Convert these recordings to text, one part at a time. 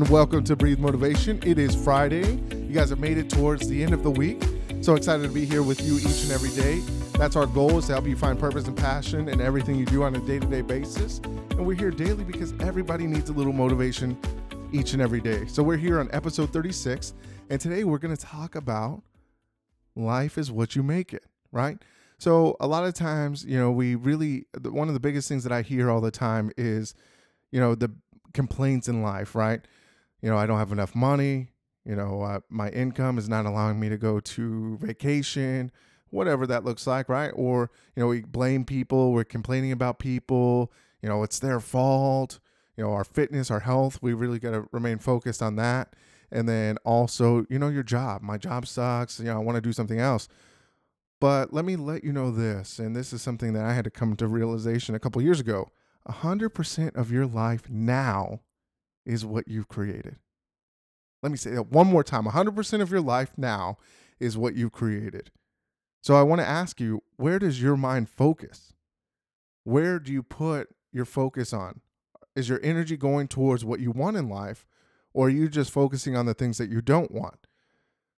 and welcome to Breathe Motivation. It is Friday. You guys have made it towards the end of the week. So excited to be here with you each and every day. That's our goal is to help you find purpose and passion in everything you do on a day-to-day basis. And we're here daily because everybody needs a little motivation each and every day. So we're here on episode 36, and today we're going to talk about life is what you make it, right? So a lot of times, you know, we really one of the biggest things that I hear all the time is, you know, the complaints in life, right? You know, I don't have enough money. You know, uh, my income is not allowing me to go to vacation, whatever that looks like, right? Or, you know, we blame people, we're complaining about people, you know, it's their fault. You know, our fitness, our health, we really got to remain focused on that. And then also, you know, your job. My job sucks. You know, I want to do something else. But let me let you know this, and this is something that I had to come to realization a couple years ago. 100% of your life now is what you've created. Let me say that one more time 100% of your life now is what you've created. So I want to ask you where does your mind focus? Where do you put your focus on? Is your energy going towards what you want in life, or are you just focusing on the things that you don't want?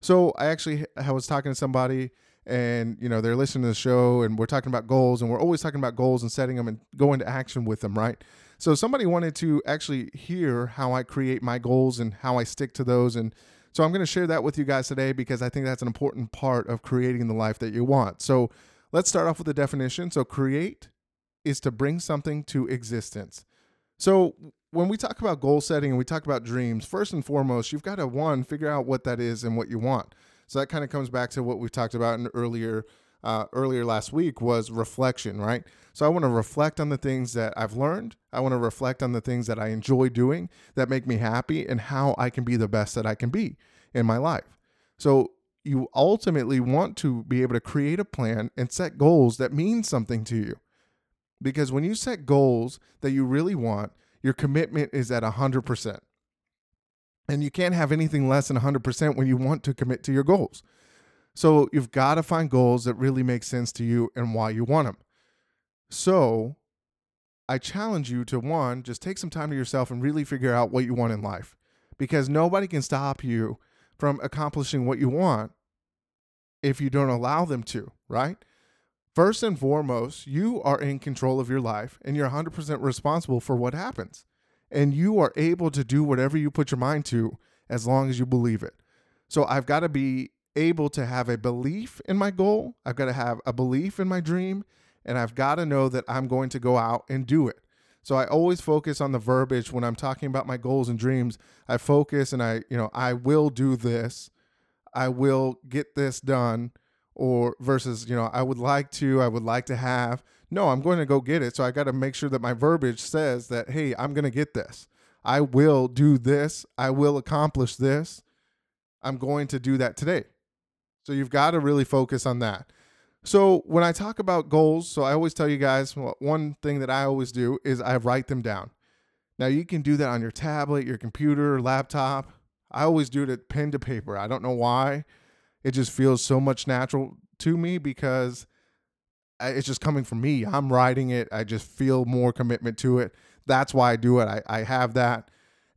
So I actually I was talking to somebody and you know they're listening to the show and we're talking about goals and we're always talking about goals and setting them and go into action with them right? So somebody wanted to actually hear how i create my goals and how i stick to those and so i'm going to share that with you guys today because i think that's an important part of creating the life that you want. So let's start off with the definition. So create is to bring something to existence. So when we talk about goal setting and we talk about dreams first and foremost you've got to one figure out what that is and what you want so that kind of comes back to what we talked about in earlier uh, earlier last week was reflection, right? So I want to reflect on the things that I've learned. I want to reflect on the things that I enjoy doing that make me happy and how I can be the best that I can be in my life. So you ultimately want to be able to create a plan and set goals that mean something to you. Because when you set goals that you really want, your commitment is at 100%. And you can't have anything less than 100% when you want to commit to your goals. So you've got to find goals that really make sense to you and why you want them. So I challenge you to one, just take some time to yourself and really figure out what you want in life because nobody can stop you from accomplishing what you want if you don't allow them to, right? First and foremost, you are in control of your life and you're 100% responsible for what happens and you are able to do whatever you put your mind to as long as you believe it. So I've got to be able to have a belief in my goal, I've got to have a belief in my dream, and I've got to know that I'm going to go out and do it. So I always focus on the verbiage when I'm talking about my goals and dreams. I focus and I, you know, I will do this. I will get this done or versus, you know, I would like to, I would like to have. No, I'm going to go get it. So I got to make sure that my verbiage says that, hey, I'm going to get this. I will do this. I will accomplish this. I'm going to do that today. So you've got to really focus on that. So when I talk about goals, so I always tell you guys one thing that I always do is I write them down. Now you can do that on your tablet, your computer, laptop. I always do it at pen to paper. I don't know why. It just feels so much natural to me because it's just coming from me. I'm writing it. I just feel more commitment to it. That's why I do it. I, I have that.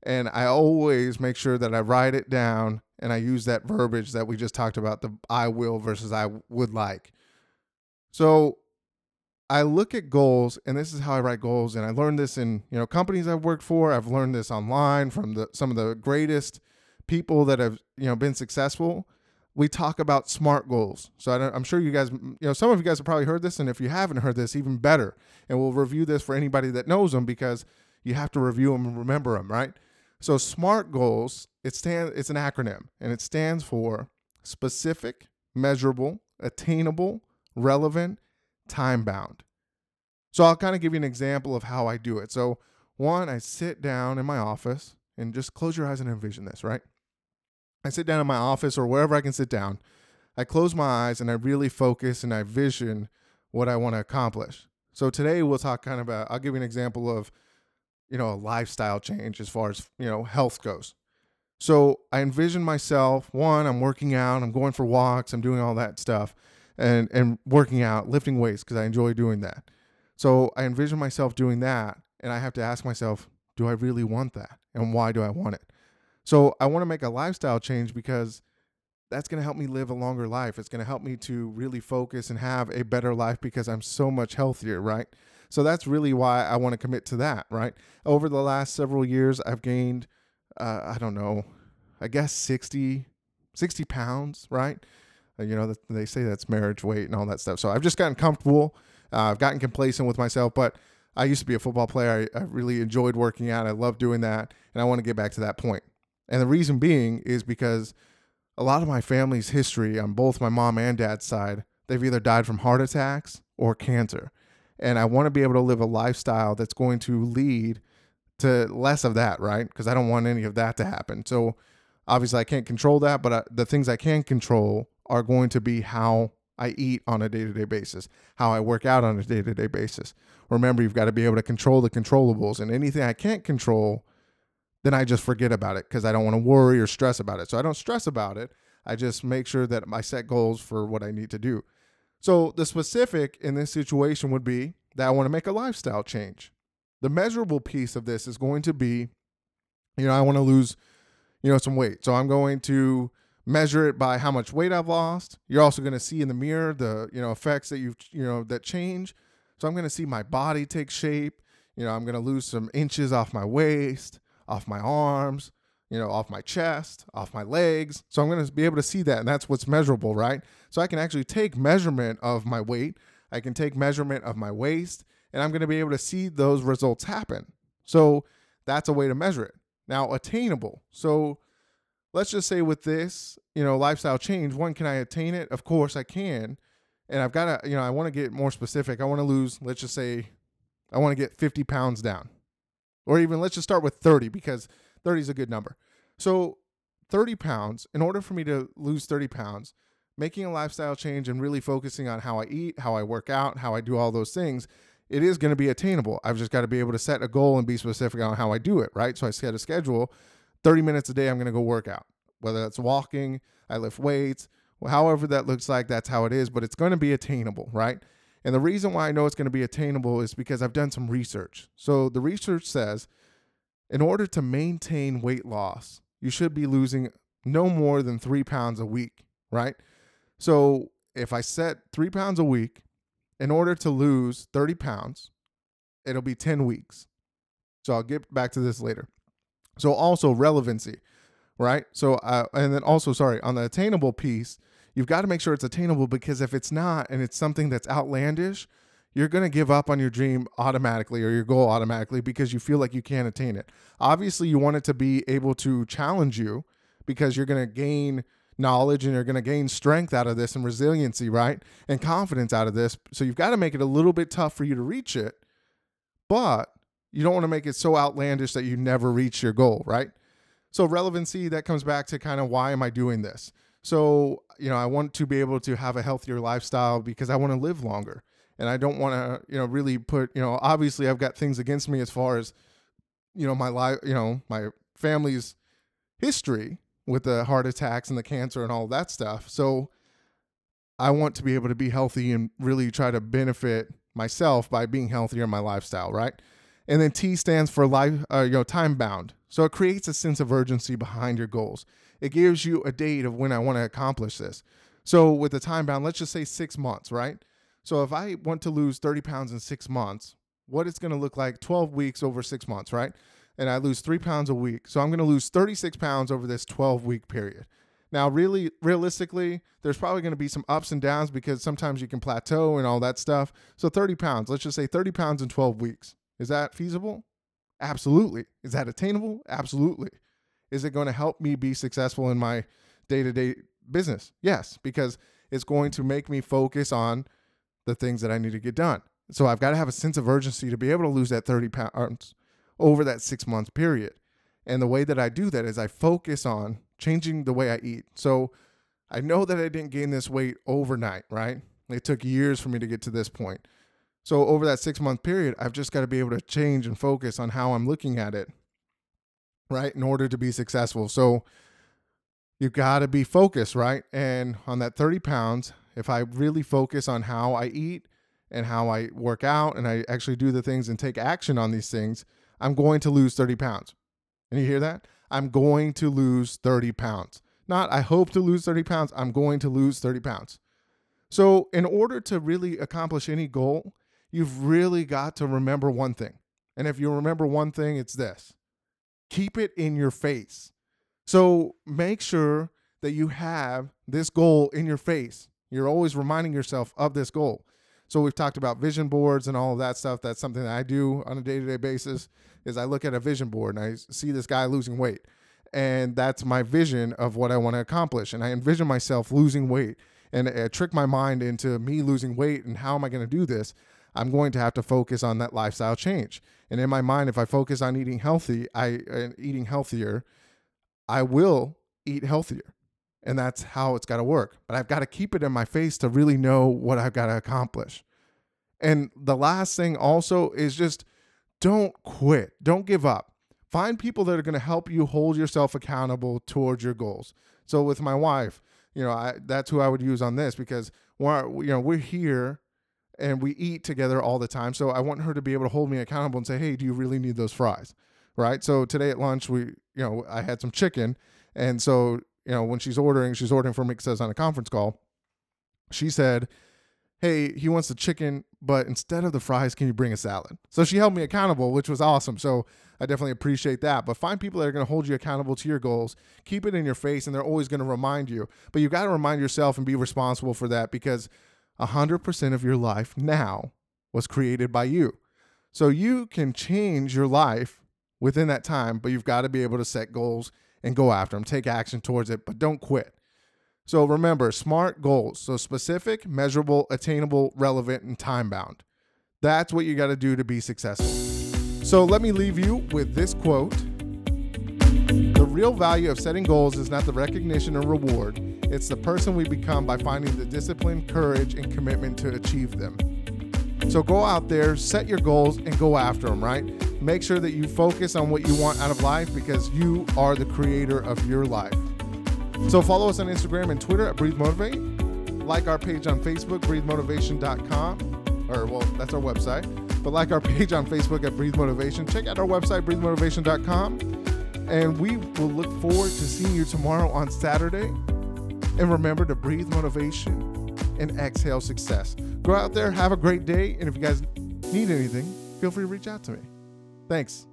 And I always make sure that I write it down and I use that verbiage that we just talked about the I will versus I would like. So I look at goals and this is how I write goals and I learned this in, you know, companies I've worked for. I've learned this online from the some of the greatest people that have, you know, been successful we talk about smart goals. So I am sure you guys, you know, some of you guys have probably heard this, and if you haven't heard this, even better. And we'll review this for anybody that knows them because you have to review them and remember them, right? So SMART goals, it stand, it's an acronym, and it stands for specific, measurable, attainable, relevant, time bound. So I'll kind of give you an example of how I do it. So one, I sit down in my office and just close your eyes and envision this, right? I sit down in my office or wherever I can sit down. I close my eyes and I really focus and I vision what I want to accomplish. So today we'll talk kind of about, I'll give you an example of, you know, a lifestyle change as far as, you know, health goes. So I envision myself, one, I'm working out, I'm going for walks, I'm doing all that stuff and, and working out, lifting weights because I enjoy doing that. So I envision myself doing that and I have to ask myself, do I really want that? And why do I want it? So I want to make a lifestyle change because that's going to help me live a longer life. It's going to help me to really focus and have a better life because I'm so much healthier, right? So that's really why I want to commit to that, right? Over the last several years, I've gained, uh, I don't know, I guess 60, 60 pounds, right? Uh, you know, they say that's marriage weight and all that stuff. So I've just gotten comfortable. Uh, I've gotten complacent with myself, but I used to be a football player. I, I really enjoyed working out. I love doing that. And I want to get back to that point. And the reason being is because a lot of my family's history on both my mom and dad's side, they've either died from heart attacks or cancer. And I want to be able to live a lifestyle that's going to lead to less of that, right? Because I don't want any of that to happen. So obviously, I can't control that, but I, the things I can control are going to be how I eat on a day to day basis, how I work out on a day to day basis. Remember, you've got to be able to control the controllables, and anything I can't control, then I just forget about it because I don't want to worry or stress about it. So I don't stress about it. I just make sure that I set goals for what I need to do. So the specific in this situation would be that I want to make a lifestyle change. The measurable piece of this is going to be, you know, I want to lose, you know, some weight. So I'm going to measure it by how much weight I've lost. You're also going to see in the mirror the, you know, effects that you've, you know, that change. So I'm going to see my body take shape. You know, I'm going to lose some inches off my waist, off my arms, you know, off my chest, off my legs. So I'm going to be able to see that. And that's what's measurable, right? So I can actually take measurement of my weight. I can take measurement of my waist, and I'm going to be able to see those results happen. So that's a way to measure it. Now, attainable. So let's just say with this, you know, lifestyle change, one, can I attain it? Of course I can. And I've got to, you know, I want to get more specific. I want to lose, let's just say, I want to get 50 pounds down. Or even let's just start with 30 because 30 is a good number. So 30 pounds, in order for me to lose 30 pounds, making a lifestyle change and really focusing on how I eat, how I work out, how I do all those things, it is going to be attainable. I've just got to be able to set a goal and be specific on how I do it, right? So I set a schedule 30 minutes a day, I'm going to go work out, whether that's walking, I lift weights, however that looks like, that's how it is, but it's going to be attainable, right? And the reason why I know it's going to be attainable is because I've done some research. So the research says in order to maintain weight loss, you should be losing no more than three pounds a week, right? So if I set three pounds a week, in order to lose 30 pounds, it'll be 10 weeks. So I'll get back to this later. So also relevancy, right? So uh, and then also sorry on the attainable piece, you've got to make sure it's attainable because if it's not and it's something that's outlandish, you're going to give up on your dream automatically or your goal automatically because you feel like you can't attain it. Obviously, you want it to be able to challenge you because you're going to gain knowledge and you're going to gain strength out of this and resiliency, right? And confidence out of this. So you've got to make it a little bit tough for you to reach it. But you don't want to make it so outlandish that you never reach your goal, right? So relevancy that comes back to kind of why am I doing this? So, you know, I want to be able to have a healthier lifestyle because I want to live longer. And I don't want to, you know, really put, you know, obviously I've got things against me as far as, you know, my life, you know, my family's history with the heart attacks and the cancer and all that stuff. So I want to be able to be healthy and really try to benefit myself by being healthier in my lifestyle, right? And then T stands for life, uh, you know, time bound. So it creates a sense of urgency behind your goals. It gives you a date of when I want to accomplish this. So with the time bound, let's just say six months, right? So if I want to lose 30 pounds in six months, what it's going to look like 12 weeks over six months, right? And I lose three pounds a week. So I'm going to lose 36 pounds over this 12 week period. Now, really, realistically, there's probably going to be some ups and downs because sometimes you can plateau and all that stuff. So 30 pounds, let's just say 30 pounds in 12 weeks. Is that feasible? Absolutely. Is that attainable? Absolutely. Is it going to help me be successful in my day to day business? Yes, because it's going to make me focus on the things that I need to get done. So I've got to have a sense of urgency to be able to lose that 30 pounds over that six month period. And the way that I do that is I focus on changing the way I eat. So I know that I didn't gain this weight overnight, right? It took years for me to get to this point. So over that six month period, I've just got to be able to change and focus on how I'm looking at it, right? In order to be successful. So you got to be focused, right? And on that 30 pounds, if I really focus on how I eat and how I work out and I actually do the things and take action on these things, I'm going to lose 30 pounds. And you hear that? I'm going to lose 30 pounds. Not, I hope to lose 30 pounds. I'm going to lose 30 pounds. So, in order to really accomplish any goal, you've really got to remember one thing. And if you remember one thing, it's this keep it in your face. So, make sure that you have this goal in your face. You're always reminding yourself of this goal. So we've talked about vision boards and all of that stuff. That's something that I do on a day-to-day basis is I look at a vision board and I see this guy losing weight. And that's my vision of what I want to accomplish. And I envision myself losing weight and I trick my mind into me losing weight and how am I going to do this? I'm going to have to focus on that lifestyle change. And in my mind, if I focus on eating healthy, I uh, eating healthier, I will eat healthier. And that's how it's got to work. But I've got to keep it in my face to really know what I've got to accomplish. And the last thing also is just don't quit. Don't give up. Find people that are going to help you hold yourself accountable towards your goals. So with my wife, you know, I, that's who I would use on this because you know, we're here and we eat together all the time. So I want her to be able to hold me accountable and say, "Hey, do you really need those fries?" Right? So today at lunch, we, you know, I had some chicken, and so you know, when she's ordering, she's ordering for me. Says on a conference call, she said, "Hey, he wants the chicken, but instead of the fries, can you bring a salad?" So she held me accountable, which was awesome. So I definitely appreciate that. But find people that are going to hold you accountable to your goals. Keep it in your face, and they're always going to remind you. But you've got to remind yourself and be responsible for that because 100% of your life now was created by you. So you can change your life within that time, but you've got to be able to set goals and go after them, take action towards it, but don't quit. So remember, SMART goals. So specific, measurable, attainable, relevant, and time bound. That's what you got to do to be successful. So let me leave you with this quote real value of setting goals is not the recognition or reward, it's the person we become by finding the discipline, courage, and commitment to achieve them. So go out there, set your goals, and go after them, right? Make sure that you focus on what you want out of life because you are the creator of your life. So follow us on Instagram and Twitter at Breathe Motivate. Like our page on Facebook, breathemotivation.com. Or, well, that's our website. But like our page on Facebook at Breathe Motivation. Check out our website, breathemotivation.com. And we will look forward to seeing you tomorrow on Saturday. And remember to breathe motivation and exhale success. Go out there, have a great day. And if you guys need anything, feel free to reach out to me. Thanks.